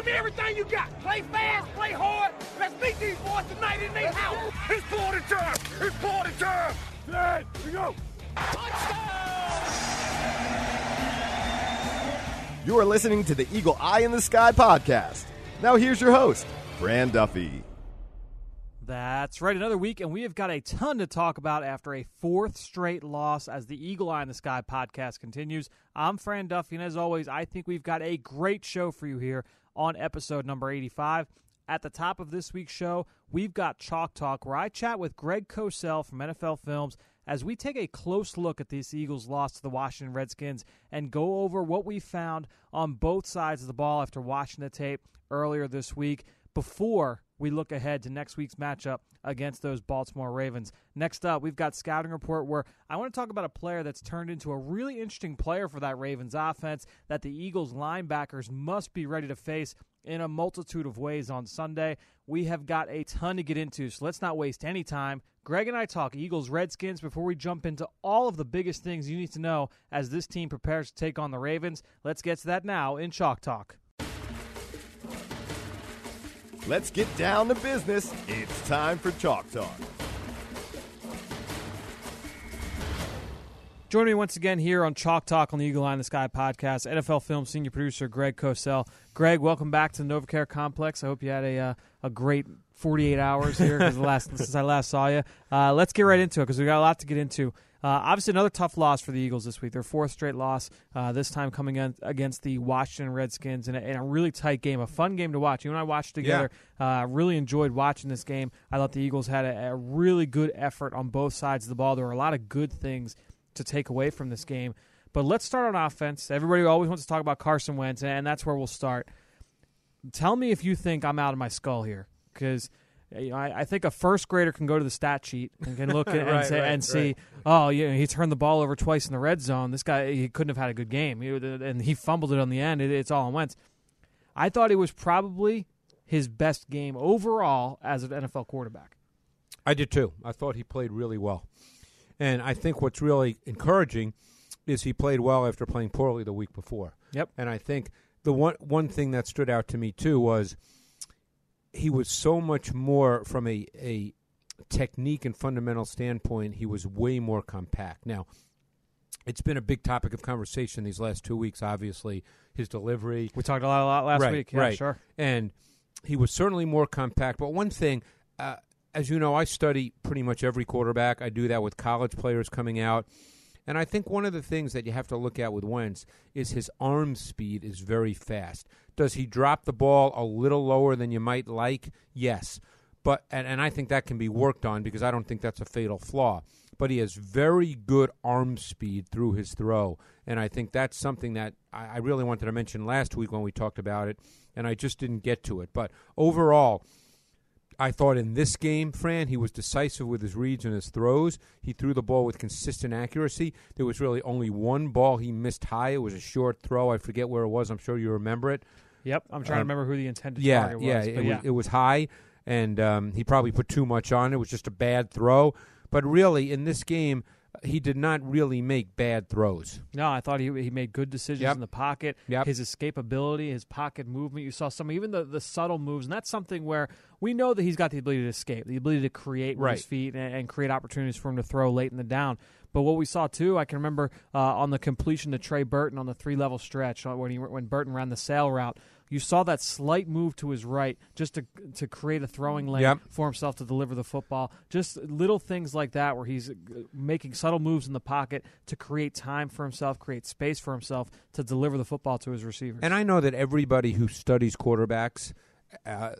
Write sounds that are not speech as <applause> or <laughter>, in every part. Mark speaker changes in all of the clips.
Speaker 1: Give me everything you got. Play fast, play hard. Let's beat these boys tonight in their house. It's party time. It's party time. Hey, here we go.
Speaker 2: You are listening to the Eagle Eye in the Sky podcast. Now here's your host, Fran Duffy.
Speaker 3: That's right, another week, and we have got a ton to talk about after a fourth straight loss as the Eagle Eye in the Sky podcast continues. I'm Fran Duffy, and as always, I think we've got a great show for you here on episode number 85. At the top of this week's show, we've got Chalk Talk, where I chat with Greg Cosell from NFL Films as we take a close look at this Eagles' loss to the Washington Redskins and go over what we found on both sides of the ball after watching the tape earlier this week before we look ahead to next week's matchup against those Baltimore Ravens. Next up, we've got scouting report where I want to talk about a player that's turned into a really interesting player for that Ravens offense that the Eagles linebackers must be ready to face in a multitude of ways on Sunday. We have got a ton to get into, so let's not waste any time. Greg and I talk Eagles Redskins before we jump into all of the biggest things you need to know as this team prepares to take on the Ravens. Let's get to that now in Chalk Talk.
Speaker 2: Let's get down to business. It's time for Chalk Talk.
Speaker 3: Joining me once again here on Chalk Talk on the Eagle Eye in the Sky podcast, NFL film senior producer Greg Cosell. Greg, welcome back to the NovaCare Complex. I hope you had a uh, a great 48 hours here last, <laughs> since I last saw you. Uh, let's get right into it because we got a lot to get into. Uh, obviously, another tough loss for the Eagles this week. Their fourth straight loss, uh, this time coming in against the Washington Redskins in a, in a, really tight game, a fun game to watch. You and I watched together. Yeah. Uh, really enjoyed watching this game. I thought the Eagles had a, a, really good effort on both sides of the ball. There were a lot of good things to take away from this game. But let's start on offense. Everybody always wants to talk about Carson Wentz, and that's where we'll start. Tell me if you think I'm out of my skull here, because – you know, I, I, think a first grader can go to the stat sheet and can look <laughs> at, right, and, say, right, and see, right. oh, you know, he turned the ball over twice in the red zone. This guy, he couldn't have had a good game, he, and he fumbled it on the end. It, it's all on Wentz. I thought it was probably his best game overall as an NFL quarterback.
Speaker 4: I did too. I thought he played really well, and I think what's really encouraging is he played well after playing poorly the week before.
Speaker 3: Yep.
Speaker 4: And I think the one one thing that stood out to me too was he was so much more from a, a technique and fundamental standpoint, he was way more compact. Now, it's been a big topic of conversation these last two weeks, obviously, his delivery.
Speaker 3: We talked a lot, a lot last
Speaker 4: right,
Speaker 3: week. Yeah,
Speaker 4: right.
Speaker 3: sure.
Speaker 4: And he was certainly more compact. But one thing, uh, as you know, I study pretty much every quarterback. I do that with college players coming out. And I think one of the things that you have to look at with Wentz is his arm speed is very fast. Does he drop the ball a little lower than you might like? Yes. But and, and I think that can be worked on because I don't think that's a fatal flaw. But he has very good arm speed through his throw. And I think that's something that I, I really wanted to mention last week when we talked about it, and I just didn't get to it. But overall, I thought in this game, Fran, he was decisive with his reads and his throws. He threw the ball with consistent accuracy. There was really only one ball he missed high. It was a short throw. I forget where it was. I'm sure you remember it.
Speaker 3: Yep, I'm trying um, to remember who the intended
Speaker 4: yeah,
Speaker 3: target was.
Speaker 4: Yeah,
Speaker 3: it,
Speaker 4: yeah. Was, it was high, and um, he probably put too much on. It was just a bad throw. But really, in this game, he did not really make bad throws.
Speaker 3: No, I thought he he made good decisions
Speaker 4: yep.
Speaker 3: in the pocket.
Speaker 4: Yep.
Speaker 3: His escapability, his pocket movement. You saw some even the, the subtle moves, and that's something where we know that he's got the ability to escape, the ability to create with
Speaker 4: right.
Speaker 3: his feet and, and, create opportunities for him to throw late in the down. But what we saw too, I can remember uh, on the completion to Trey Burton on the three level stretch uh, when he when Burton ran the sail route you saw that slight move to his right just to to create a throwing lane
Speaker 4: yep.
Speaker 3: for himself to deliver the football. Just little things like that where he's uh, making subtle moves in the pocket to create time for himself, create space for himself to deliver the football to his receivers.
Speaker 4: And I know that everybody who studies quarterbacks uh,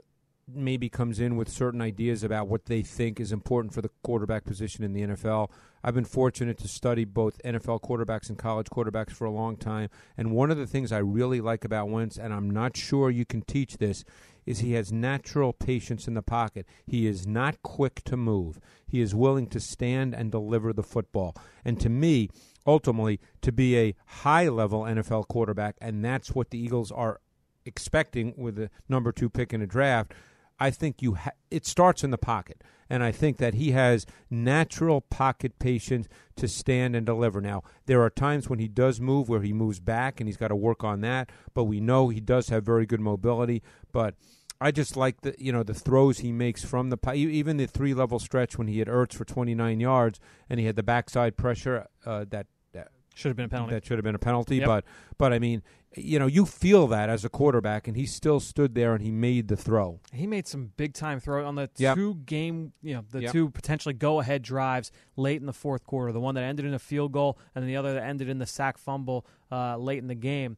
Speaker 4: maybe comes in with certain ideas about what they think is important for the quarterback position in the NFL. I've been fortunate to study both NFL quarterbacks and college quarterbacks for a long time. And one of the things I really like about Wentz, and I'm not sure you can teach this, is he has natural patience in the pocket. He is not quick to move. He is willing to stand and deliver the football. And to me, ultimately, to be a high level NFL quarterback, and that's what the Eagles are expecting with the number two pick in the draft. I think you ha- it starts in the pocket, and I think that he has natural pocket patience to stand and deliver. Now there are times when he does move where he moves back, and he's got to work on that. But we know he does have very good mobility. But I just like the you know the throws he makes from the po- even the three level stretch when he had Ertz for 29 yards and he had the backside pressure uh, that that
Speaker 3: Should have been a penalty.
Speaker 4: that should have been a penalty.
Speaker 3: Yep.
Speaker 4: But but I mean, you know, you feel that as a quarterback, and he still stood there and he made the throw.
Speaker 3: He made some big time throw on the
Speaker 4: Yep.
Speaker 3: two game, you know, the
Speaker 4: Yep.
Speaker 3: two potentially go ahead drives late in the fourth quarter. The one that ended in a field goal, and the other that ended in the sack fumble uh, late in the game.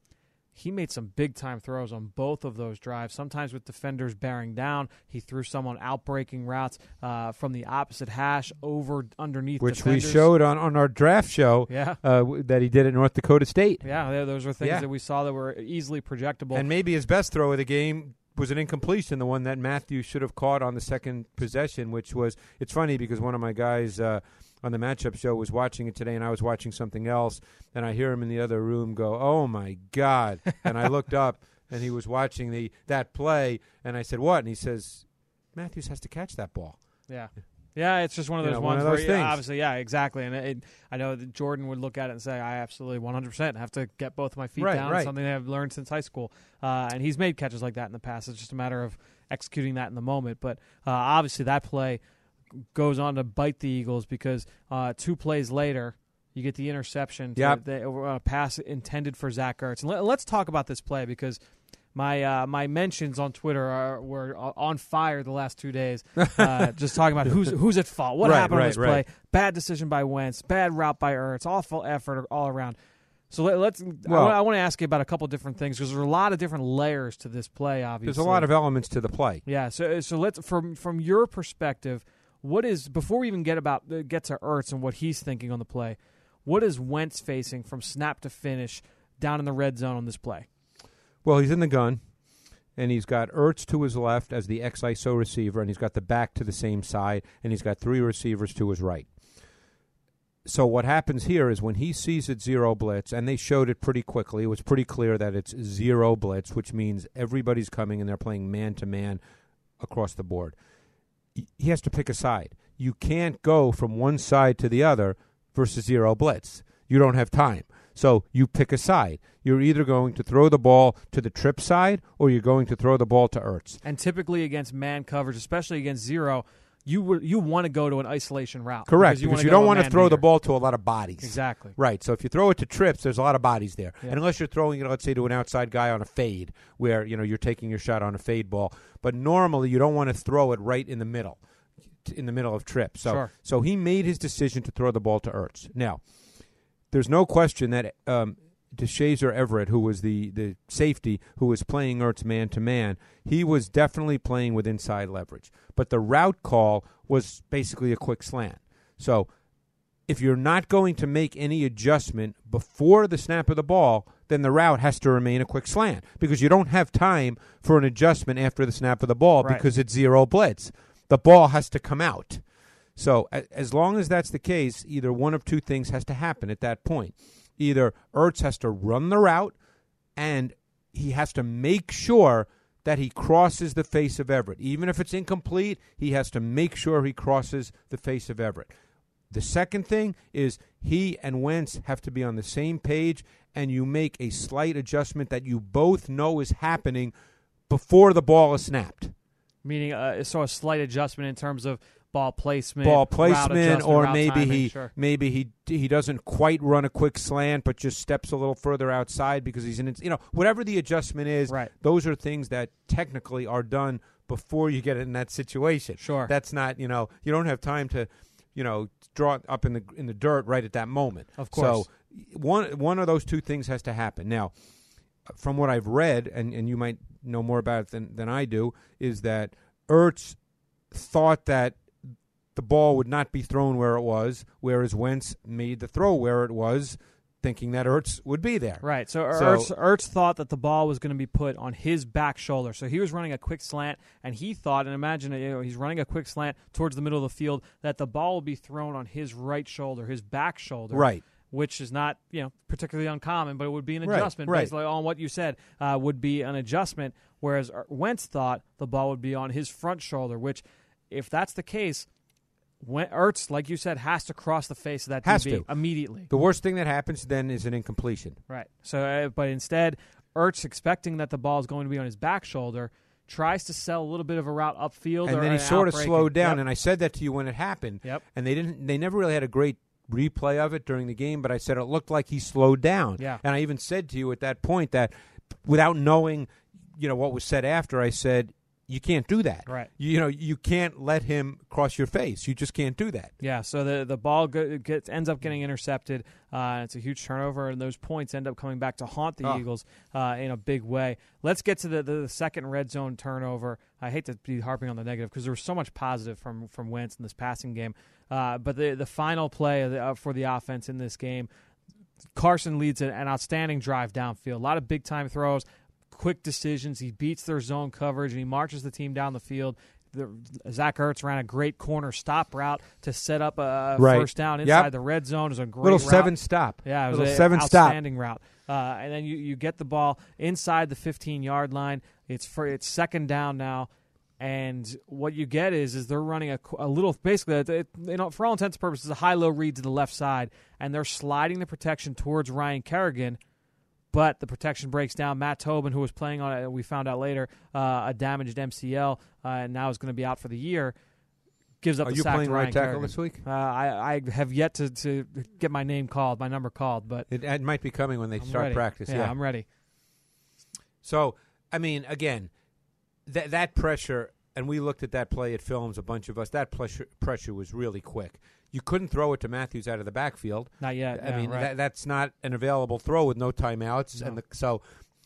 Speaker 3: He made some big time throws on both of those drives. Sometimes with defenders bearing down, he threw someone out breaking routes uh, from the opposite hash over underneath,
Speaker 4: Which
Speaker 3: defenders.
Speaker 4: we showed on, on our draft show
Speaker 3: Yeah,
Speaker 4: uh, that he did at North Dakota State.
Speaker 3: yeah, those were things
Speaker 4: Yeah.
Speaker 3: that we saw that were easily projectable.
Speaker 4: And maybe his best throw of the game was an incompletion, the one that Matthews should have caught on the second possession, which was it's funny because one of my guys uh, on the matchup show was watching it today and I was watching something else and I hear him in the other room go, "Oh my god." and I looked up and he was watching the that play and I said, "What?" And he says, "Matthews has to catch that ball."
Speaker 3: Yeah. Yeah, it's just one of
Speaker 4: You
Speaker 3: those
Speaker 4: know, one
Speaker 3: ones
Speaker 4: of those
Speaker 3: where,
Speaker 4: things.
Speaker 3: obviously, yeah, exactly. And it, I know that Jordan would look at it and say, "I absolutely 100% have to get both my feet
Speaker 4: Right,
Speaker 3: down."
Speaker 4: right.
Speaker 3: Something I've learned since high school, uh, and he's made catches like that in the past. It's just a matter of executing that in the moment. But uh, obviously, that play goes on to bite the Eagles because uh, two plays later. You get the interception. To
Speaker 4: Yep.
Speaker 3: the, uh, pass intended for Zach Ertz. And let, let's talk about this play because my uh, my mentions on Twitter are, were on fire the last two days. <laughs> Uh, just talking about who's who's at fault, what
Speaker 4: Right,
Speaker 3: happened on
Speaker 4: right,
Speaker 3: this play,
Speaker 4: right.
Speaker 3: bad decision by Wentz, bad route by Ertz, awful effort all around. So let, let's.
Speaker 4: Well-
Speaker 3: I, want to ask you about a couple different things because there's a lot of different layers to this play. Obviously,
Speaker 4: There's a lot of elements to the play.
Speaker 3: yeah. So so let's from from your perspective, what is before we even get about uh, get to Ertz and what he's thinking on the play, what is Wentz facing from snap to finish down in the red zone on this play?
Speaker 4: Well, he's in the gun, and he's got Ertz to his left as the X ISO receiver, and he's got the back to the same side, and he's got three receivers to his right. So what happens here is when he sees it zero blitz, and they showed it pretty quickly. It was pretty clear that it's zero blitz, which means everybody's coming and they're playing man to man across the board. He has to pick a side. You can't go from one side to the other versus zero blitz. You don't have time. So you pick a side. You're either going to throw the ball to the trip side or you're going to throw the ball to Ertz.
Speaker 3: And typically against man coverage, especially against zero, you would you want to go to an isolation route.
Speaker 4: Correct,
Speaker 3: you
Speaker 4: because you don't want to throw the ball to a lot of bodies.
Speaker 3: Exactly.
Speaker 4: Right. So if you throw it to trips, there's a lot of bodies there.
Speaker 3: Yeah.
Speaker 4: And unless you're throwing it, let's say, to an outside guy on a fade, where you know you're taking your shot on a fade ball. But normally, you don't want to throw it right in the middle, in the middle of trips. So,
Speaker 3: Sure.
Speaker 4: so he made his decision to throw the ball to Ertz. Now, there's no question that um, Deshazor Everett, who was the, the safety who was playing Ertz man to man, he was definitely playing with inside leverage. But the route call was basically a quick slant. So if you're not going to make any adjustment before the snap of the ball, then the route has to remain a quick slant because you don't have time for an adjustment after the snap of the ball
Speaker 3: Right.
Speaker 4: because it's zero blitz. The ball has to come out. So as long as that's the case, either one of two things has to happen at that point. Either Ertz has to run the route and he has to make sure that he crosses the face of Everett. Even if it's incomplete, he has to make sure he crosses the face of Everett. The second thing is he and Wentz have to be on the same page, and you make a slight adjustment that you both know is happening before the ball is snapped.
Speaker 3: Meaning, uh, so a slight adjustment in terms of ball placement,
Speaker 4: Ball placement, or maybe
Speaker 3: timing,
Speaker 4: he
Speaker 3: sure.
Speaker 4: maybe he he doesn't quite run a quick slant, but just steps a little further outside because he's in. You know, whatever the adjustment is,
Speaker 3: Right.
Speaker 4: those are things that technically are done before you get in that situation.
Speaker 3: Sure.
Speaker 4: that's not you know you don't have time to you know draw it up in the in the dirt right at that moment.
Speaker 3: Of course.
Speaker 4: So one one of those two things has to happen. Now, from what I've read, and, and you might know more about it than, than I do, is that Ertz thought that the ball would not be thrown where it was, whereas Wentz made the throw where it was, thinking that Ertz would be there.
Speaker 3: Right. So,
Speaker 4: So-
Speaker 3: Ertz, Ertz thought that the ball was going to be put on his back shoulder. So he was running a quick slant, and he thought, and imagine you know, he's running a quick slant towards the middle of the field, that the ball will be thrown on his right shoulder, his back shoulder.
Speaker 4: Right.
Speaker 3: which is not you know particularly uncommon, but it would be an adjustment
Speaker 4: right.
Speaker 3: basically on what you said uh, would be an adjustment. Whereas Er- Wentz thought the ball would be on his front shoulder, which if that's the case, when Ertz, like you said, has to cross the face of that
Speaker 4: Has
Speaker 3: DB
Speaker 4: to.
Speaker 3: immediately.
Speaker 4: The worst thing that happens then is an incompletion.
Speaker 3: Right. So, uh, but instead, Ertz, expecting that the ball is going to be on his back shoulder, tries to sell a little bit of a route upfield,
Speaker 4: and
Speaker 3: or
Speaker 4: then he sort of slowed down.
Speaker 3: Yep.
Speaker 4: And I said that to you when it happened.
Speaker 3: Yep.
Speaker 4: And they didn't. They never really had a great replay of it during the game. But I said it looked like he slowed down.
Speaker 3: Yeah.
Speaker 4: And I even said to you at that point that, without knowing, you know what was said after, I said you can't do that.
Speaker 3: Right.
Speaker 4: You know you can't let him cross your face. You just can't do that.
Speaker 3: Yeah, so the the ball go, gets ends up getting intercepted. Uh, it's a huge turnover, and those points end up coming back to haunt the
Speaker 4: Oh.
Speaker 3: Eagles uh, in a big way. Let's get to the, the, second red zone turnover. I hate to be harping on the negative because there was so much positive from from Wentz in this passing game. Uh, but the the final play of the, uh, for the offense in this game, Carson leads an outstanding drive downfield. A lot of big time throws, quick decisions. He beats their zone coverage and he marches the team down the field. The, Zach Ertz ran a great corner stop route to set up a
Speaker 4: Right.
Speaker 3: first down
Speaker 4: Yep.
Speaker 3: inside the red zone. It was a great
Speaker 4: Little
Speaker 3: route.
Speaker 4: seven stop.
Speaker 3: Yeah, it was
Speaker 4: Little
Speaker 3: a
Speaker 4: seven stop.
Speaker 3: outstanding route. Uh, and then you, you get the ball inside the 15 yard line. It's for it's second down now, and what you get is is they're running a, a little basically it- you know for all intents and purposes a high low read to the left side, and they're sliding the protection towards Ryan Kerrigan. But the protection breaks down. Matt Tobin, who was playing on it, we found out later, uh, a damaged MCL, uh, and now is going to be out for the year. Gives up
Speaker 4: Are
Speaker 3: the
Speaker 4: you
Speaker 3: sack
Speaker 4: playing
Speaker 3: to
Speaker 4: right tackle
Speaker 3: Kerrigan.
Speaker 4: this week?
Speaker 3: Uh, I, I have yet to, to get my name called, my number called, but
Speaker 4: It, it might be coming when they
Speaker 3: I'm
Speaker 4: start
Speaker 3: ready.
Speaker 4: practice.
Speaker 3: Yeah, I'm ready.
Speaker 4: So, I mean, again, that that pressure, and we looked at that play at films, a bunch of us. That pressure pressure was really quick. You couldn't throw it to Matthews out of the backfield.
Speaker 3: Not yet.
Speaker 4: I
Speaker 3: yeah,
Speaker 4: mean,
Speaker 3: right.
Speaker 4: that, that's not an available throw with no timeouts,
Speaker 3: No.
Speaker 4: and the, so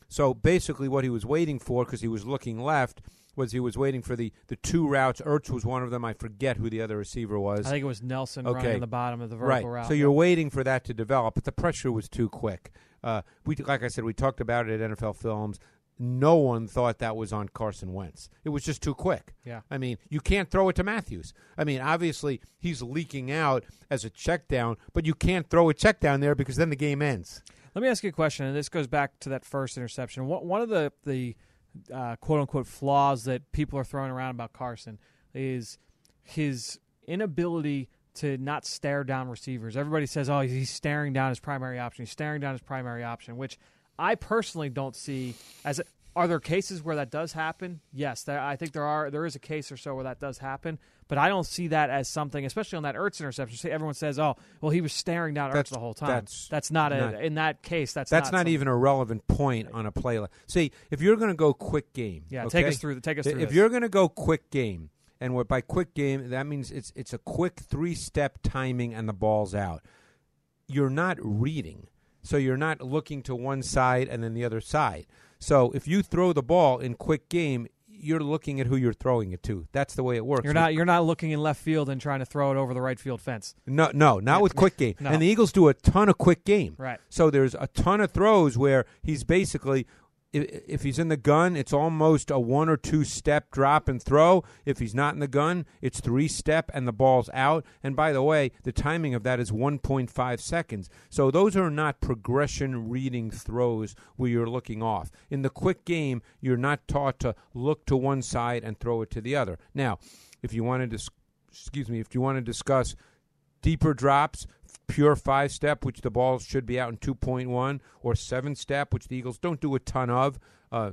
Speaker 4: so basically, what he was waiting for, because he was looking left, was he was waiting for the the two routes. Ertz was one of them. I forget who the other receiver was.
Speaker 3: I think it was Nelson
Speaker 4: Okay.
Speaker 3: running on the bottom of the
Speaker 4: right.
Speaker 3: route.
Speaker 4: So you're waiting for that to develop, but the pressure was too quick. Uh, we, like I said, we talked about it at NFL Films. No one thought that was on Carson Wentz. It was just too quick.
Speaker 3: Yeah.
Speaker 4: I mean, you can't throw it to Matthews. I mean, obviously he's leaking out as a check down, but you can't throw a check down there because then the game ends.
Speaker 3: Let me ask you a question, and this goes back to that first interception. One one of the the uh, quote unquote flaws that people are throwing around about Carson is his inability to not stare down receivers. Everybody says, "Oh, he's staring down his primary option. He's staring down his primary option," which I personally don't see as. A, are there cases where that does happen? Yes, there, I think there are. There is a case or so where that does happen, but I don't see that as something, especially on that Ertz interception. See, everyone says, "Oh, well, he was staring down Ertz the whole time."
Speaker 4: that's
Speaker 3: not a in that case. That's
Speaker 4: That's not,
Speaker 3: something-
Speaker 4: even a relevant point on a play. Like, see, if you're going to go quick game,
Speaker 3: Yeah,
Speaker 4: okay?
Speaker 3: take us through. Take us through.
Speaker 4: If
Speaker 3: this.
Speaker 4: you're going to go quick game, and what by quick game that means it's it's a quick three step timing and the ball's out. You're not reading, so you're not looking to one side and then the other side. So if you throw the ball in quick game, you're looking at who you're throwing it to. That's the way it works.
Speaker 3: you're not you're not looking in left field and trying to throw it over the right field fence.
Speaker 4: No, no, not with quick game.
Speaker 3: No.
Speaker 4: And the Eagles do a ton of quick game.
Speaker 3: Right.
Speaker 4: So there's a ton of throws where he's basically, if, he's in the gun, it's almost a one or two step drop and throw. If he's not in the gun, it's three step and the ball's out. And by the way, the timing of that is 1.5 seconds. So those are not progression reading throws where you're looking off. In the quick game, you're not taught to look to one side and throw it to the other. Now, if you want to dis- excuse me, if you want to discuss deeper drops, pure five step, which the ball should be out in 2.1, or seven step, which the Eagles don't do a ton of. Uh,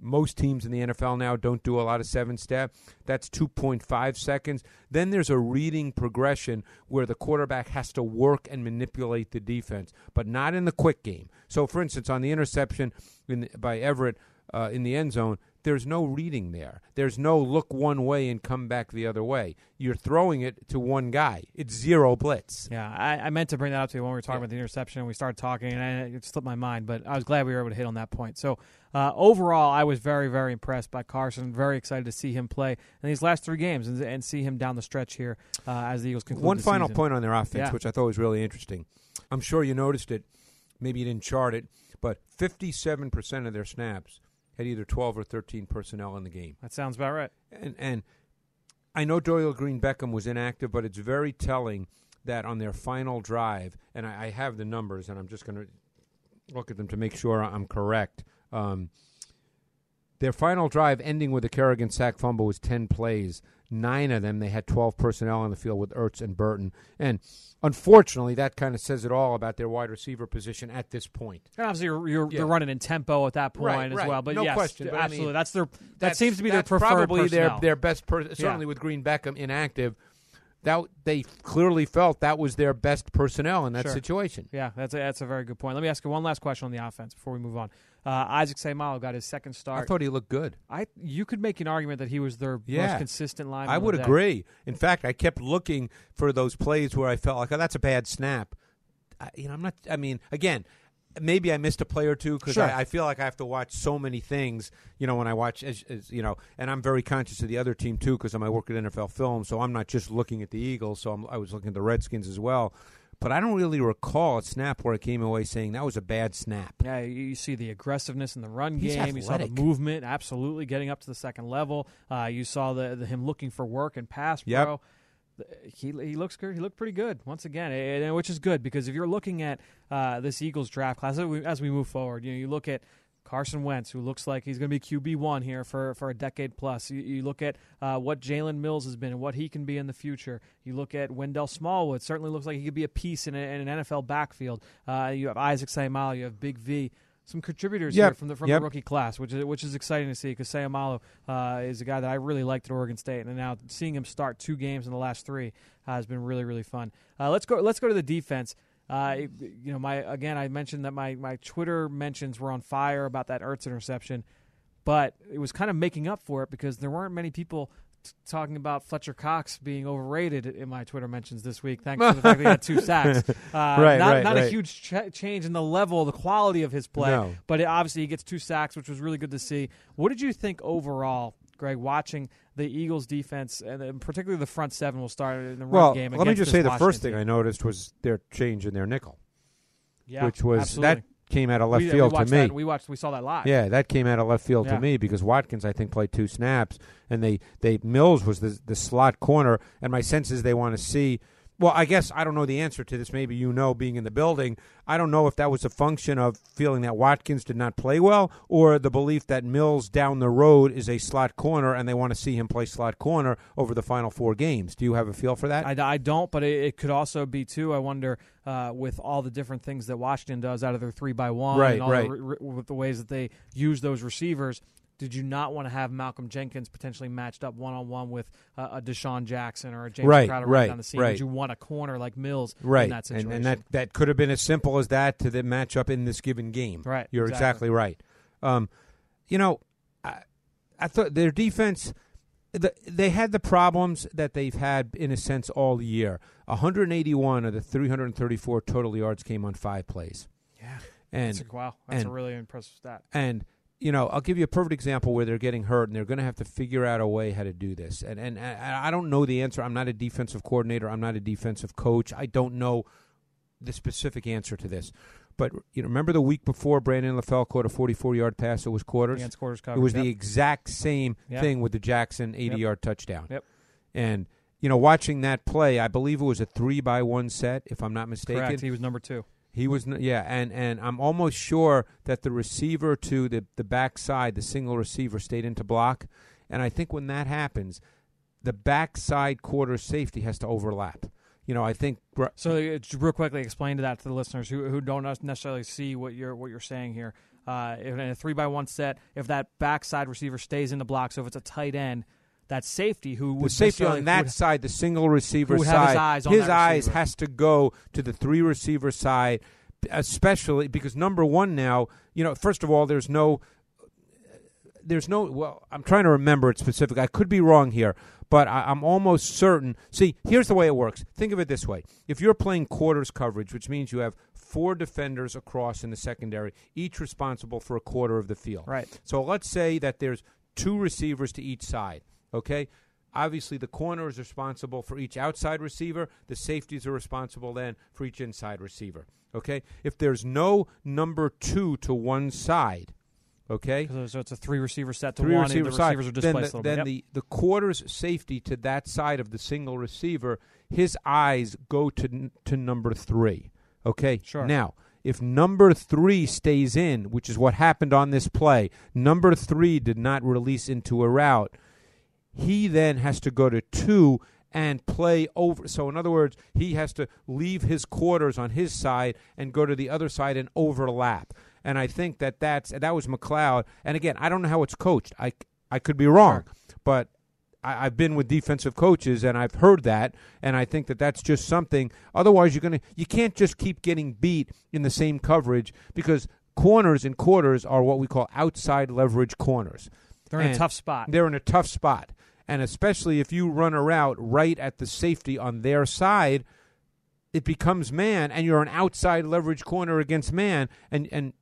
Speaker 4: most teams in the NFL now don't do a lot of seven step. That's 2.5 seconds. Then there's a reading progression where the quarterback has to work and manipulate the defense, but not in the quick game. So, for instance, on the interception in, by Everett uh, in the end zone, there's no reading there. There's no look one way and come back the other way. You're throwing it to one guy. It's zero blitz.
Speaker 3: Yeah, I, I meant to bring that up to you when we were talking
Speaker 4: Yeah.
Speaker 3: about the interception and we started talking, and I, it slipped my mind. But I was glad we were able to hit on that point. So uh, overall, I was very, very impressed by Carson. Very excited to see him play in these last three games and, and see him down the stretch here uh, as the Eagles conclude.
Speaker 4: One final
Speaker 3: season.
Speaker 4: point on their offense,
Speaker 3: Yeah.
Speaker 4: which I thought was really interesting. I'm sure you noticed it. Maybe you didn't chart it, but 57% of their snaps had either 12 or 13 personnel in the game.
Speaker 3: That sounds about right.
Speaker 4: And and I know Dorial Green Beckham was inactive, but it's very telling that on their final drive, and I, I have the numbers, and I'm just going to look at them to make sure I'm correct. Um, their final drive, ending with a Kerrigan sack fumble, was 10 plays. Nine of them, they had 12 personnel on the field with Ertz and Burton. And unfortunately, that kind of says it all about their wide receiver position at this point.
Speaker 3: And obviously, you're, you're
Speaker 4: Yeah.
Speaker 3: they're running in tempo at that point
Speaker 4: Right,
Speaker 3: as
Speaker 4: right.
Speaker 3: well. But
Speaker 4: No
Speaker 3: yes,
Speaker 4: question, but I
Speaker 3: absolutely,
Speaker 4: mean,
Speaker 3: that's their that
Speaker 4: That's-
Speaker 3: seems to be their preferred
Speaker 4: probably their
Speaker 3: personnel.
Speaker 4: their best. Per- certainly, with Green Beckham inactive, that they clearly felt that was their best personnel in that
Speaker 3: Sure.
Speaker 4: situation.
Speaker 3: Yeah, that's a, that's a very good point. Let me ask you one last question on the offense before we move on. Uh, Isaac Seumalo got his second start.
Speaker 4: I thought he looked good.
Speaker 3: I you could make an argument that he was their
Speaker 4: Yeah.
Speaker 3: most consistent line.
Speaker 4: I would agree. In fact, I kept looking for those plays where I felt like, oh, that's a bad snap. I, you know, I'm not. I mean, again, maybe I missed a play or two because
Speaker 3: Sure.
Speaker 4: I, I feel like I have to watch so many things. You know, when I watch, as, as you know, and I'm very conscious of the other team too because I work at NFL Film, so I'm not just looking at the Eagles. So I'm, I was looking at the Redskins as well. But I don't really recall a snap where I came away saying that was a bad snap.
Speaker 3: Yeah, you, see the aggressiveness in the run
Speaker 4: He's
Speaker 3: game. You saw the movement, absolutely getting up to the second level. Uh, you saw the, the him looking for work and pass
Speaker 4: Yep.
Speaker 3: pro. He he looks good. He looked pretty good once again, and which is good because if you're looking at uh, this Eagles draft class as we, as we move forward, you know you look at Carson Wentz, who looks like he's going to be QB one here for, for a decade plus. You, you look at uh, what Jalen Mills has been and what he can be in the future. You look at Wendell Smallwood. Certainly looks like he could be a piece in, a, in an NFL backfield. Uh, you have Isaac Seumalo. You have Big V. Some contributors
Speaker 4: Yep.
Speaker 3: here from the from
Speaker 4: Yep.
Speaker 3: the rookie class, which is which is exciting to see because Seumalo uh, is a guy that I really liked at Oregon State, and now seeing him start two games in the last three uh, has been really really fun. Uh, let's go. Let's go to the defense. Uh, you know, my again, I mentioned that my my Twitter mentions were on fire about that Ertz interception, but it was kind of making up for it because there weren't many people t- talking about Fletcher Cox being overrated in my Twitter mentions this week. Thanks to the fact that he had two <laughs> sacks. Uh,
Speaker 4: Right,
Speaker 3: not
Speaker 4: right,
Speaker 3: not a huge ch- change in the level, the quality of his play,
Speaker 4: No.
Speaker 3: but it, obviously he gets two sacks, which was really good to see. What did you think overall? Greg, watching the Eagles' defense and particularly the front seven will start in the run
Speaker 4: Well,
Speaker 3: game.
Speaker 4: let me just say the
Speaker 3: Washington
Speaker 4: first thing
Speaker 3: team.
Speaker 4: I noticed was their change in their nickel,
Speaker 3: yeah,
Speaker 4: which was
Speaker 3: absolutely.
Speaker 4: that came out of left
Speaker 3: we,
Speaker 4: field
Speaker 3: we
Speaker 4: to me.
Speaker 3: That, we watched. We saw that live.
Speaker 4: Yeah, that came out of left field
Speaker 3: Yeah.
Speaker 4: to me because Watkins, I think, played two snaps, and they they Mills was the the slot corner, and my sense is they want to see. Well, I guess I don't know the answer to this. Maybe you know, being in the building, I don't know if that was a function of feeling that Watkins did not play well, or the belief that Mills down the road is a slot corner, and they want to see him play slot corner over the final four games. Do you have a feel for that?
Speaker 3: I, I don't, but it, it could also be too. I wonder uh, with all the different things that Washington does out of their three by one,
Speaker 4: Right,
Speaker 3: and all
Speaker 4: right.
Speaker 3: The, re- with the ways that they use those receivers. Did you not want to have Malcolm Jenkins potentially matched up one on one with uh, a DeSean Jackson or a James
Speaker 4: Right,
Speaker 3: Crowder
Speaker 4: right,
Speaker 3: down the scene?
Speaker 4: right.
Speaker 3: Did you want a corner like Mills
Speaker 4: right,
Speaker 3: in that situation?
Speaker 4: and, and that that could have been as simple as that to the matchup in this given game.
Speaker 3: Right,
Speaker 4: you're
Speaker 3: exactly.
Speaker 4: exactly, right. Um, you know, I, I thought their defense. The, they had the problems that they've had in a sense all year. 181 of the 334 total yards came on five plays,
Speaker 3: yeah,
Speaker 4: and
Speaker 3: that's a, wow, that's a really impressive stat.
Speaker 4: and you know, I'll give you a perfect example where they're getting hurt and they're going to have to figure out a way how to do this. And and I I don't know the answer. I'm not a defensive coordinator. I'm not a defensive coach. I don't know the specific answer to this. But you know, remember the week before Brandon LaFell caught a 44-yard pass. It was quarters.
Speaker 3: Against quarters
Speaker 4: It was
Speaker 3: yep.
Speaker 4: the exact same
Speaker 3: Yep.
Speaker 4: thing with the Jackson 80
Speaker 3: Yep.
Speaker 4: yard touchdown.
Speaker 3: Yep.
Speaker 4: And you know, watching that play, I believe it was a three by one set, if I'm not mistaken.
Speaker 3: correct. He was number two.
Speaker 4: He was yeah, and and I'm almost sure that the receiver to the the backside, the single receiver, stayed into block, and I think when that happens, the backside quarter safety has to overlap. You know, I think
Speaker 3: So, uh, real quickly, explain to that to the listeners who who don't necessarily see what you're what you're saying here. Uh, in a three by one set, if that backside receiver stays in the block, so if it's a tight end, that safety who
Speaker 4: the
Speaker 3: would
Speaker 4: safety on that
Speaker 3: would-
Speaker 4: side, the single receiver side,
Speaker 3: his eyes that
Speaker 4: eyes has to go to the three receiver side, especially because number one now, you know, first of all, there's no there's no well i'm trying to remember it specific i could be wrong here but I, i'm almost certain. See here's the way it works. Think of it this way. If you're playing quarters coverage which means you have four defenders across in the secondary each responsible for a quarter of the field.
Speaker 3: Right.
Speaker 4: so let's say that there's two receivers to each side okay obviously the corner is responsible for each outside receiver the safeties are responsible then for each inside receiver okay if there's no number two to one side Okay,
Speaker 3: So, it's a three receiver set to
Speaker 4: three
Speaker 3: one,
Speaker 4: receiver
Speaker 3: and the
Speaker 4: side.
Speaker 3: receivers are
Speaker 4: then
Speaker 3: displaced
Speaker 4: the,
Speaker 3: a little
Speaker 4: then
Speaker 3: bit.
Speaker 4: the the quarter's safety to that side of the single receiver, his eyes go to to number three. Okay,
Speaker 3: Sure.
Speaker 4: Now, if number three stays in, which is what happened on this play, number three did not release into a route. He then has to go to two and play over. So, in other words, he has to leave his quarters on his side and go to the other side and overlap. And I think that that's that was McLeod. And again, I don't know how it's coached. I I could be wrong, but I, I've been with defensive coaches and I've heard that, and I think that that's just something. Otherwise, you're gonna you can't just keep getting beat in the same coverage because corners and quarters are what we call outside leverage corners.
Speaker 3: They're in a tough spot.
Speaker 4: They're in a tough spot. And especially if you run a route right at the safety on their side, it becomes man, and you're an outside leverage corner against man, and and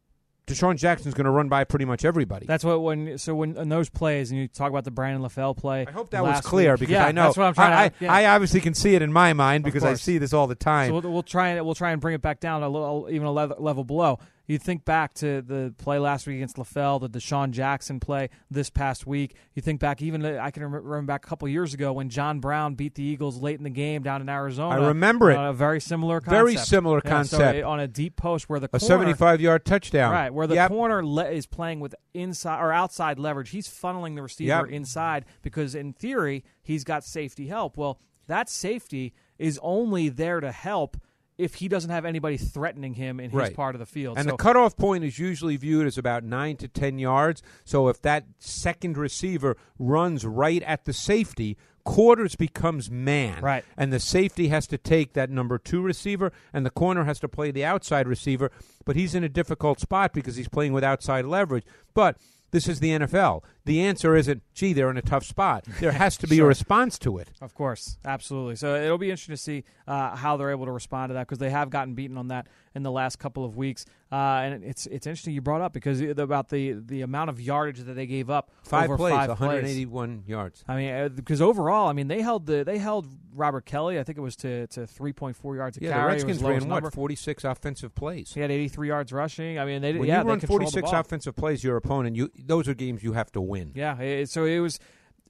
Speaker 4: DeSean Jackson's going to run by pretty much everybody.
Speaker 3: That's what when so when in those plays and you talk about the Brandon LaFell play.
Speaker 4: I hope that was clear
Speaker 3: week-
Speaker 4: because
Speaker 3: yeah,
Speaker 4: I know
Speaker 3: that's what I'm trying
Speaker 4: I,
Speaker 3: to. Yeah.
Speaker 4: I obviously can see it in my mind because I see this all the time.
Speaker 3: So we'll, we'll try and we'll try and bring it back down a little, even a level, level below. You think back to the play last week against LaFell, the DeSean Jackson play this past week. You think back even I can remember back a couple years ago when John Brown beat the Eagles late in the game down in Arizona.
Speaker 4: I remember uh, it.
Speaker 3: On a very similar concept.
Speaker 4: Very similar
Speaker 3: Yeah, so
Speaker 4: concept.
Speaker 3: it- on a deep post where the
Speaker 4: a 75 yard touchdown.
Speaker 3: Right, where the
Speaker 4: Yep.
Speaker 3: corner le- is playing with inside or outside leverage. He's funneling the receiver
Speaker 4: Yep.
Speaker 3: inside because, in theory, he's got safety help. Well, that safety is only there to help if he doesn't have anybody threatening him in his
Speaker 4: Right.
Speaker 3: part of the field.
Speaker 4: And
Speaker 3: so,
Speaker 4: the cutoff point is usually viewed as about nine to ten yards. So if that second receiver runs right at the safety, quarters becomes man.
Speaker 3: Right.
Speaker 4: And the safety has to take that number two receiver, and the corner has to play the outside receiver. But he's in a difficult spot because he's playing with outside leverage. But this is the NFL. The answer isn't, gee, they're in a tough spot. There has to be a response to it.
Speaker 3: Of course, absolutely. So it'll be interesting to see uh, how they're able to respond to that because they have gotten beaten on that in the last couple of weeks. Uh, and it's it's interesting you brought up because about the the amount of yardage that they gave up
Speaker 4: Five
Speaker 3: over
Speaker 4: plays,
Speaker 3: five
Speaker 4: 181 yards.
Speaker 3: I mean, because overall, I mean, they held the they held Robert Kelley. I think it was to to three point four yards a
Speaker 4: Yeah, the
Speaker 3: carry. Was
Speaker 4: Redskins ran
Speaker 3: number.
Speaker 4: what 46 offensive plays.
Speaker 3: He had eighty three yards rushing. I mean, they
Speaker 4: When
Speaker 3: yeah
Speaker 4: you
Speaker 3: they
Speaker 4: run
Speaker 3: controlled the
Speaker 4: 46
Speaker 3: ball.
Speaker 4: offensive plays, your opponent, you those are games you have to win.
Speaker 3: Yeah, it, so it was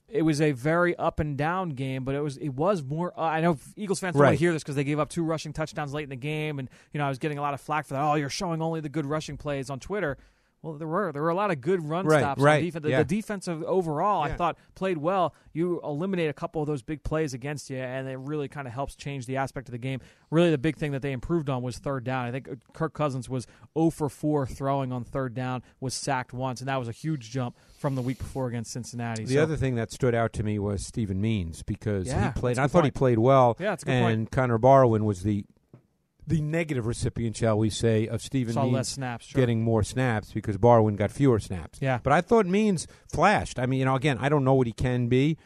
Speaker 3: it was a very up and down game, but it was it was more. Uh, I know Eagles fans don't want to hear this because they gave up two rushing touchdowns late in the game, and you know I was getting a lot of flack for that. Oh, you're showing only the good rushing plays on Twitter. Well, there were there were a lot of good run
Speaker 4: Right,
Speaker 3: stops.
Speaker 4: right,
Speaker 3: On defense. The,
Speaker 4: yeah.
Speaker 3: the defensive overall, I thought played well. You eliminate a couple of those big plays against you, and it really kind of helps change the aspect of the game. Really, the big thing that they improved on was third down. I think uh, Kirk Cousins was 0 for 4 throwing on third down, was sacked once, and that was a huge jump from the week before against Cincinnati.
Speaker 4: The
Speaker 3: So-
Speaker 4: other thing that stood out to me was Steven Means because
Speaker 3: Yeah,
Speaker 4: he played.
Speaker 3: that's a
Speaker 4: I
Speaker 3: good
Speaker 4: thought he played well.
Speaker 3: Yeah, it's a good
Speaker 4: and
Speaker 3: point.
Speaker 4: Connor Barwin was the the negative recipient, shall we say, of Steven
Speaker 3: saw
Speaker 4: Means
Speaker 3: snaps. Sure.
Speaker 4: getting more snaps because Barwin got fewer snaps.
Speaker 3: Yeah.
Speaker 4: but I thought Means flashed. I mean, you know, again, I don't know what he can be.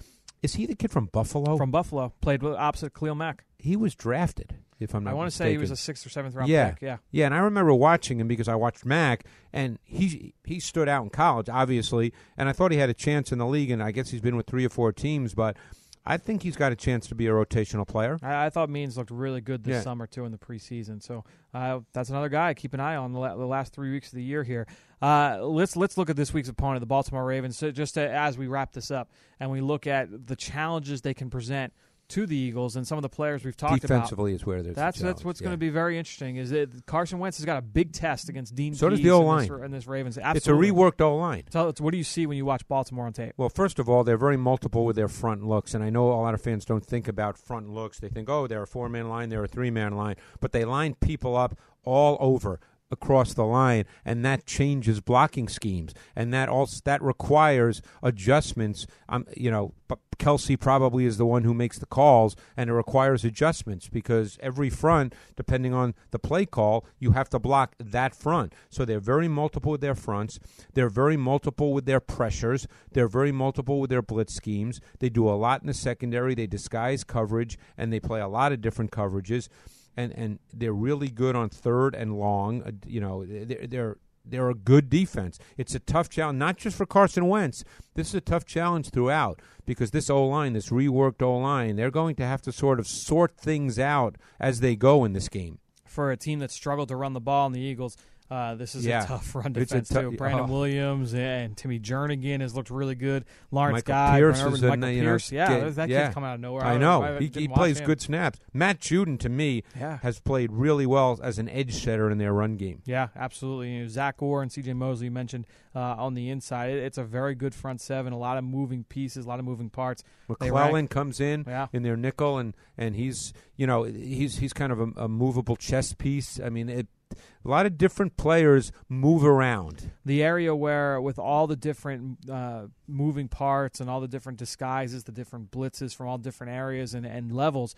Speaker 4: Is he the kid from Buffalo?
Speaker 3: from Buffalo, played opposite Khalil Mack.
Speaker 4: he was drafted, if I'm not
Speaker 3: I want to say he was a sixth or seventh round
Speaker 4: yeah,
Speaker 3: pick. Yeah,
Speaker 4: yeah, and I remember watching him because I watched Mack, and he he stood out in college, obviously, and I thought he had a chance in the league, and I guess he's been with three or four teams, but I think he's got a chance to be a rotational player.
Speaker 3: I, I thought Means looked really good this
Speaker 4: Yeah.
Speaker 3: summer too in the preseason. So uh, that's another guy I keep an eye on the, la- the last three weeks of the year here. Uh, let's let's look at this week's opponent, the Baltimore Ravens. So just to, as we wrap this up and we look at the challenges they can present to the Eagles and some of the players we've talked about.
Speaker 4: Defensively is where there's
Speaker 3: That's that's what's
Speaker 4: yeah.
Speaker 3: going to be very interesting. Is that Carson Wentz has got a big test against Dean.
Speaker 4: So does the
Speaker 3: and
Speaker 4: O-line.
Speaker 3: and this Ravens. Absolutely.
Speaker 4: It's a reworked O line.
Speaker 3: Us, what do you see when you watch Baltimore on tape?
Speaker 4: Well, first of all, they're very multiple with their front looks, and I know a lot of fans don't think about front looks. They think, oh, they're a four man line, they're a three man line, but they line people up all over across the line, and that changes blocking schemes, and that also that requires adjustments. Um, you know, Kelce probably is the one who makes the calls, and it requires adjustments because every front, depending on the play call, you have to block that front. So they're very multiple with their fronts. They're very multiple with their pressures. They're very multiple with their blitz schemes. They do a lot in the secondary. They disguise coverage, and they play a lot of different coverages. And and they're really good on third and long. Uh, you know, they're they're they're a good defense. It's a tough challenge, not just for Carson Wentz. This is a tough challenge throughout because this O line, this reworked O line, they're going to have to sort of sort things out as they go in this game.
Speaker 3: for a team that struggled to run the ball in the Eagles. Uh, this is
Speaker 4: Yeah.
Speaker 3: a tough run defense
Speaker 4: tou-
Speaker 3: too. Brandon
Speaker 4: oh.
Speaker 3: Williams and Timmy Jernigan has looked really good. Lawrence
Speaker 4: Michael
Speaker 3: Guy,
Speaker 4: Pierce is
Speaker 3: Urban,
Speaker 4: a-
Speaker 3: Michael
Speaker 4: you know,
Speaker 3: Yeah,
Speaker 4: yeah,
Speaker 3: that
Speaker 4: yeah.
Speaker 3: kid's coming out of nowhere.
Speaker 4: I know
Speaker 3: I
Speaker 4: he, he plays
Speaker 3: him.
Speaker 4: good snaps. Matt Judon to me
Speaker 3: Yeah.
Speaker 4: has played really well as an edge setter in their run game.
Speaker 3: Yeah, absolutely. You know, Zach Orr and C.J. Mosley mentioned uh, on the inside. It, it's a very good front seven. A lot of moving pieces, a lot of moving parts.
Speaker 4: McClellan comes in
Speaker 3: Yeah.
Speaker 4: in their nickel, and and he's you know he's he's kind of a, a movable chess piece. I mean, it, a lot of different players move around.
Speaker 3: the area where with all the different uh, moving parts and all the different disguises, the different blitzes from all different areas and, and levels,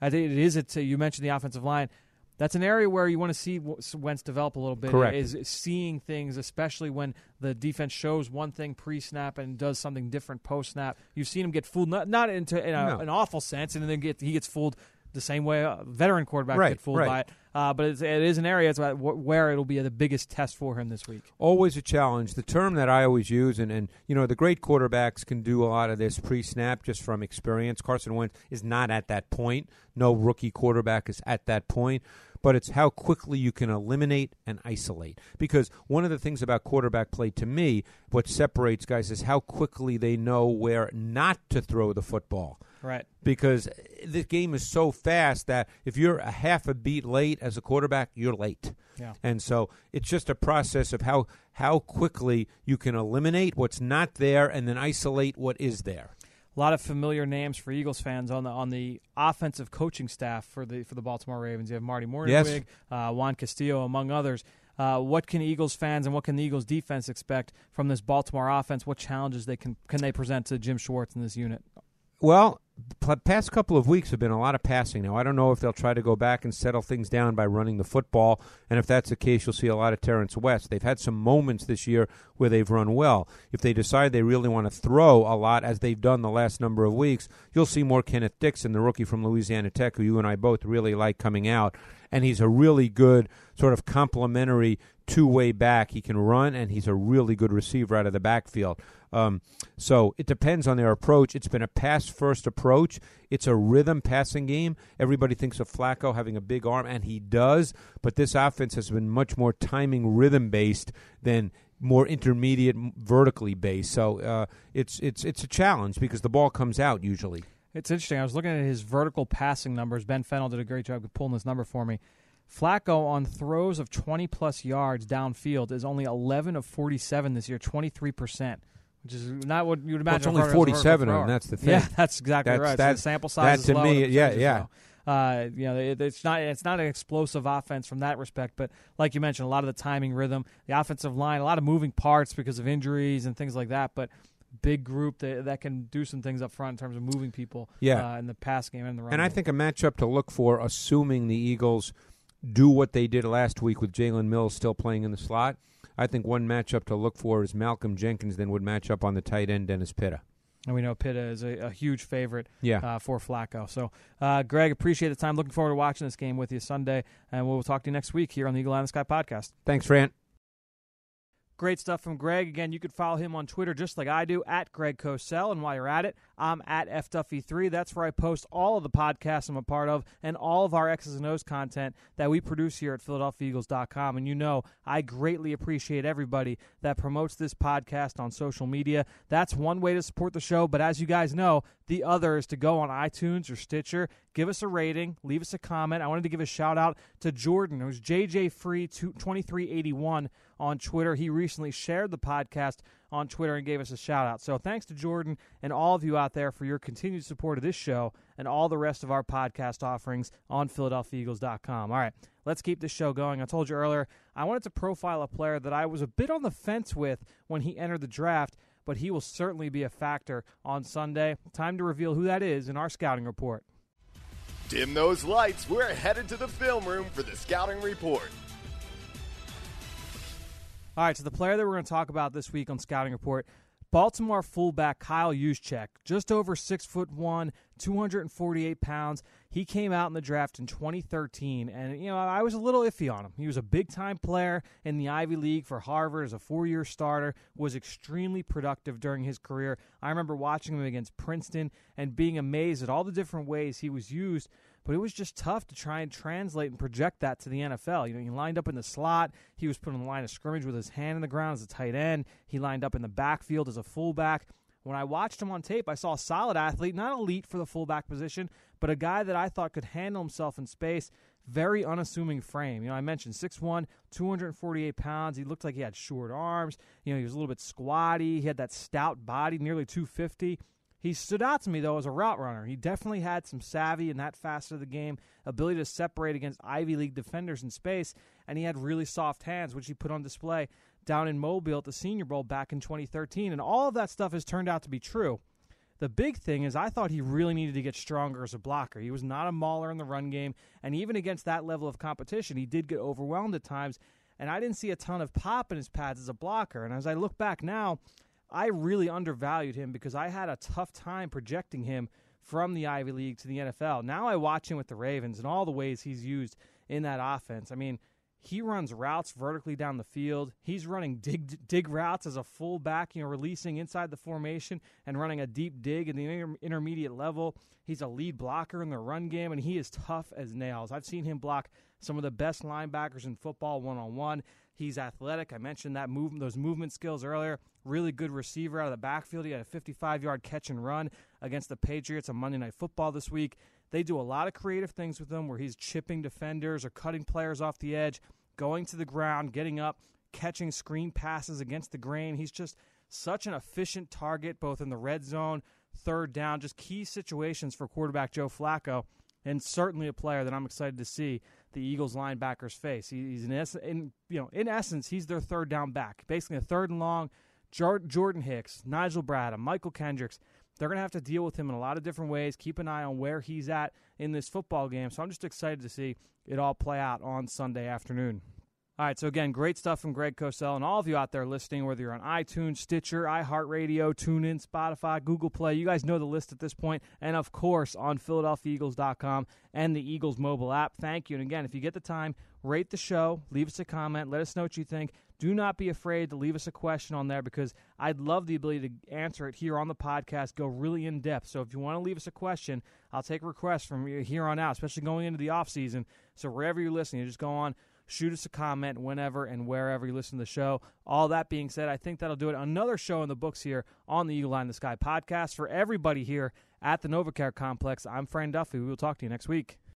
Speaker 3: I think it is. It's you mentioned the offensive line. That's an area where you want to see Wentz develop a little bit.
Speaker 4: Correct.
Speaker 3: Is seeing things, especially when the defense shows one thing pre-snap and does something different post-snap. You've seen him get fooled, not not into in a,
Speaker 4: No.
Speaker 3: an awful sense, and then get he gets fooled the same way a veteran quarterback
Speaker 4: Right,
Speaker 3: get fooled
Speaker 4: right.
Speaker 3: by it. Uh, but it's, it is an area it's about wh- where it'll be the biggest test for him this week.
Speaker 4: Always a challenge. The term that I always use, and, and you know, the great quarterbacks can do a lot of this pre-snap just from experience. Carson Wentz is not at that point. No rookie quarterback is at that point. But it's how quickly you can eliminate and isolate. Because one of the things about quarterback play to me, what separates guys is how quickly they know where not to throw the football
Speaker 3: Right.
Speaker 4: because the game is so fast that if you're a half a beat late as a quarterback, you're late.
Speaker 3: Yeah.
Speaker 4: And so it's just a process of how how quickly you can eliminate what's not there and then isolate what is there.
Speaker 3: A lot of familiar names for Eagles fans on the on the offensive coaching staff for the for the Baltimore Ravens. You have Marty Mornhinweg, uh, Juan Castillo, among others. Uh, what can Eagles fans and what can the Eagles defense expect from this Baltimore offense? What challenges they can can they present to Jim Schwartz in this unit?
Speaker 4: Well, past couple of weeks have been a lot of passing. Now I don't know if they'll try to go back and settle things down by running the football, and if that's the case, you'll see a lot of Terrance West. They've had some moments this year where they've run well. If they decide they really want to throw a lot, as they've done the last number of weeks, you'll see more Kenneth Dixon, the rookie from Louisiana Tech, who you and I both really like coming out, and he's a really good sort of complementary two-way back. He can run, and he's a really good receiver out of the backfield. Um, so it depends on their approach. It's been a pass-first approach. It's a rhythm passing game. Everybody thinks of Flacco having a big arm, and he does. But this offense has been much more timing rhythm-based than more intermediate vertically based. So uh, it's it's it's a challenge because the ball comes out usually.
Speaker 3: It's interesting. I was looking at his vertical passing numbers. Ben Fennell did a great job of pulling this number for me. Flacco on throws of 20 plus yards downfield is only 11 of 47 this year, 23 percent, which is not what you'd
Speaker 4: Well,
Speaker 3: imagine.
Speaker 4: it's only
Speaker 3: runner as a vertical
Speaker 4: 47 of them. That's the thing.
Speaker 3: Yeah, that's exactly
Speaker 4: That's-
Speaker 3: right. So
Speaker 4: that-
Speaker 3: the sample size
Speaker 4: that to me, yeah, yeah.
Speaker 3: low. Uh, you know, it, it's not it's not an explosive offense from that respect, but like you mentioned, a lot of the timing, rhythm, the offensive line, a lot of moving parts because of injuries and things like that. But big group that that can do some things up front in terms of moving people.
Speaker 4: Yeah.
Speaker 3: uh, in the pass game and the run.
Speaker 4: And I think a matchup to look for, assuming the Eagles do what they did last week with Jalen Mills still playing in the slot. I think one matchup to look for is Malcolm Jenkins then would match up on the tight end Dennis Pitta.
Speaker 3: And we know Pitta is a, a huge favorite
Speaker 4: Yeah.
Speaker 3: uh, for Flacco. So, uh, Greg, appreciate the time. Looking forward to watching this game with you Sunday. And we'll talk to you next week here on the Eagle Eye in the Sky podcast.
Speaker 4: Thanks, Fran.
Speaker 3: Great stuff from Greg. Again, you can follow him on Twitter just like I do, at Greg Cosell. And while you're at it, I'm at FDuffy3. That's where I post all of the podcasts I'm a part of and all of our X's and O's content that we produce here at PhiladelphiaEagles.com. And you know, I greatly appreciate everybody that promotes this podcast on social media. That's one way to support the show. But as you guys know, the other is to go on iTunes or Stitcher, give us a rating, leave us a comment. I wanted to give a shout out to Jordan, who's JJ Free 2381 on Twitter. He recently shared the podcast on Twitter and gave us a shout out. So thanks to Jordan and all of you out there for your continued support of this show and all the rest of our podcast offerings on PhiladelphiaEagles.com. All right, let's keep this show going. I told you earlier, I wanted to profile a player that I was a bit on the fence with when he entered the draft, but he will certainly be a factor on Sunday. Time to reveal who that is in our scouting report.
Speaker 2: Dim those lights. We're headed to the film room for the scouting report.
Speaker 3: All right, so the player that we're going to talk about this week on Scouting Report, Baltimore fullback Kyle Juszczyk, just over six foot one, 248 pounds. He came out in the draft in 2013, and you know I was a little iffy on him. He was a big time player in the Ivy League for Harvard as a four year starter. Was extremely productive during his career. I remember watching him against Princeton and being amazed at all the different ways he was used but it was just tough to try and translate and project that to the NFL. You know, he lined up in the slot, he was put on the line of scrimmage with his hand in the ground as a tight end, he lined up in the backfield as a fullback. When I watched him on tape, I saw a solid athlete, not elite for the fullback position, but a guy that I thought could handle himself in space. Very unassuming frame. You know, I mentioned 6'1, 248 pounds. He looked like he had short arms. You know, he was a little bit squatty. He had that stout body, nearly 250. He stood out to me though as a route runner. He definitely had some savvy in that facet of the game, ability to separate against Ivy League defenders in space, and he had really soft hands, which he put on display down in Mobile at the Senior Bowl back in 2013. And all of that stuff has turned out to be true. The big thing is, I thought he really needed to get stronger as a blocker. He was not a mauler in the run game, and even against that level of competition, he did get overwhelmed at times. And I didn't see a ton of pop in his pads as a blocker. And as I look back now, I really undervalued him because I had a tough time projecting him from the Ivy League to the NFL. Now I watch him with the Ravens and all the ways he's used in that offense. I mean, he runs routes vertically down the field. He's running dig dig routes as a fullback, you know, releasing inside the formation and running a deep dig in the inter- intermediate level. He's a lead blocker in the run game, and he is tough as nails. I've seen him block some of the best linebackers in football one on one. He's athletic. I mentioned that move, those movement skills earlier. Really good receiver out of the backfield. He had a 55 yard catch and run against the Patriots on Monday Night Football this week. They do a lot of creative things with him where he's chipping defenders or cutting players off the edge, going to the ground, getting up, catching screen passes against the grain. He's just such an efficient target, both in the red zone, third down, just key situations for quarterback Joe Flacco, and certainly a player that I'm excited to see the Eagles linebackers face. He's in, in you know in essence he's their third down back, basically a third and long. Jordan Hicks, Nigel Bradham, Mychal Kendricks. They're going to have to deal with him in a lot of different ways. Keep an eye on where he's at in this football game. So I'm just excited to see it all play out on Sunday afternoon. All right, so again, great stuff from Greg Cosell and all of you out there listening, whether you're on iTunes, Stitcher, iHeartRadio, TuneIn, Spotify, Google Play. You guys know the list at this point, and of course on PhiladelphiaEagles.com and the Eagles mobile app. Thank you. And again, if you get the time, rate the show, leave us a comment, let us know what you think. Do not be afraid to leave us a question on there because I'd love the ability to answer it here on the podcast, go really in depth. So if you want to leave us a question, I'll take requests from here on out, especially going into the off season. So wherever you're listening, you just go on shoot us a comment whenever and wherever you listen to the show. All that being said, I think that'll do it. Another show in the books here on the Eagle Eye in the Sky podcast for everybody here at the NovaCare Complex. I'm Fran Duffy. We will talk to you next week.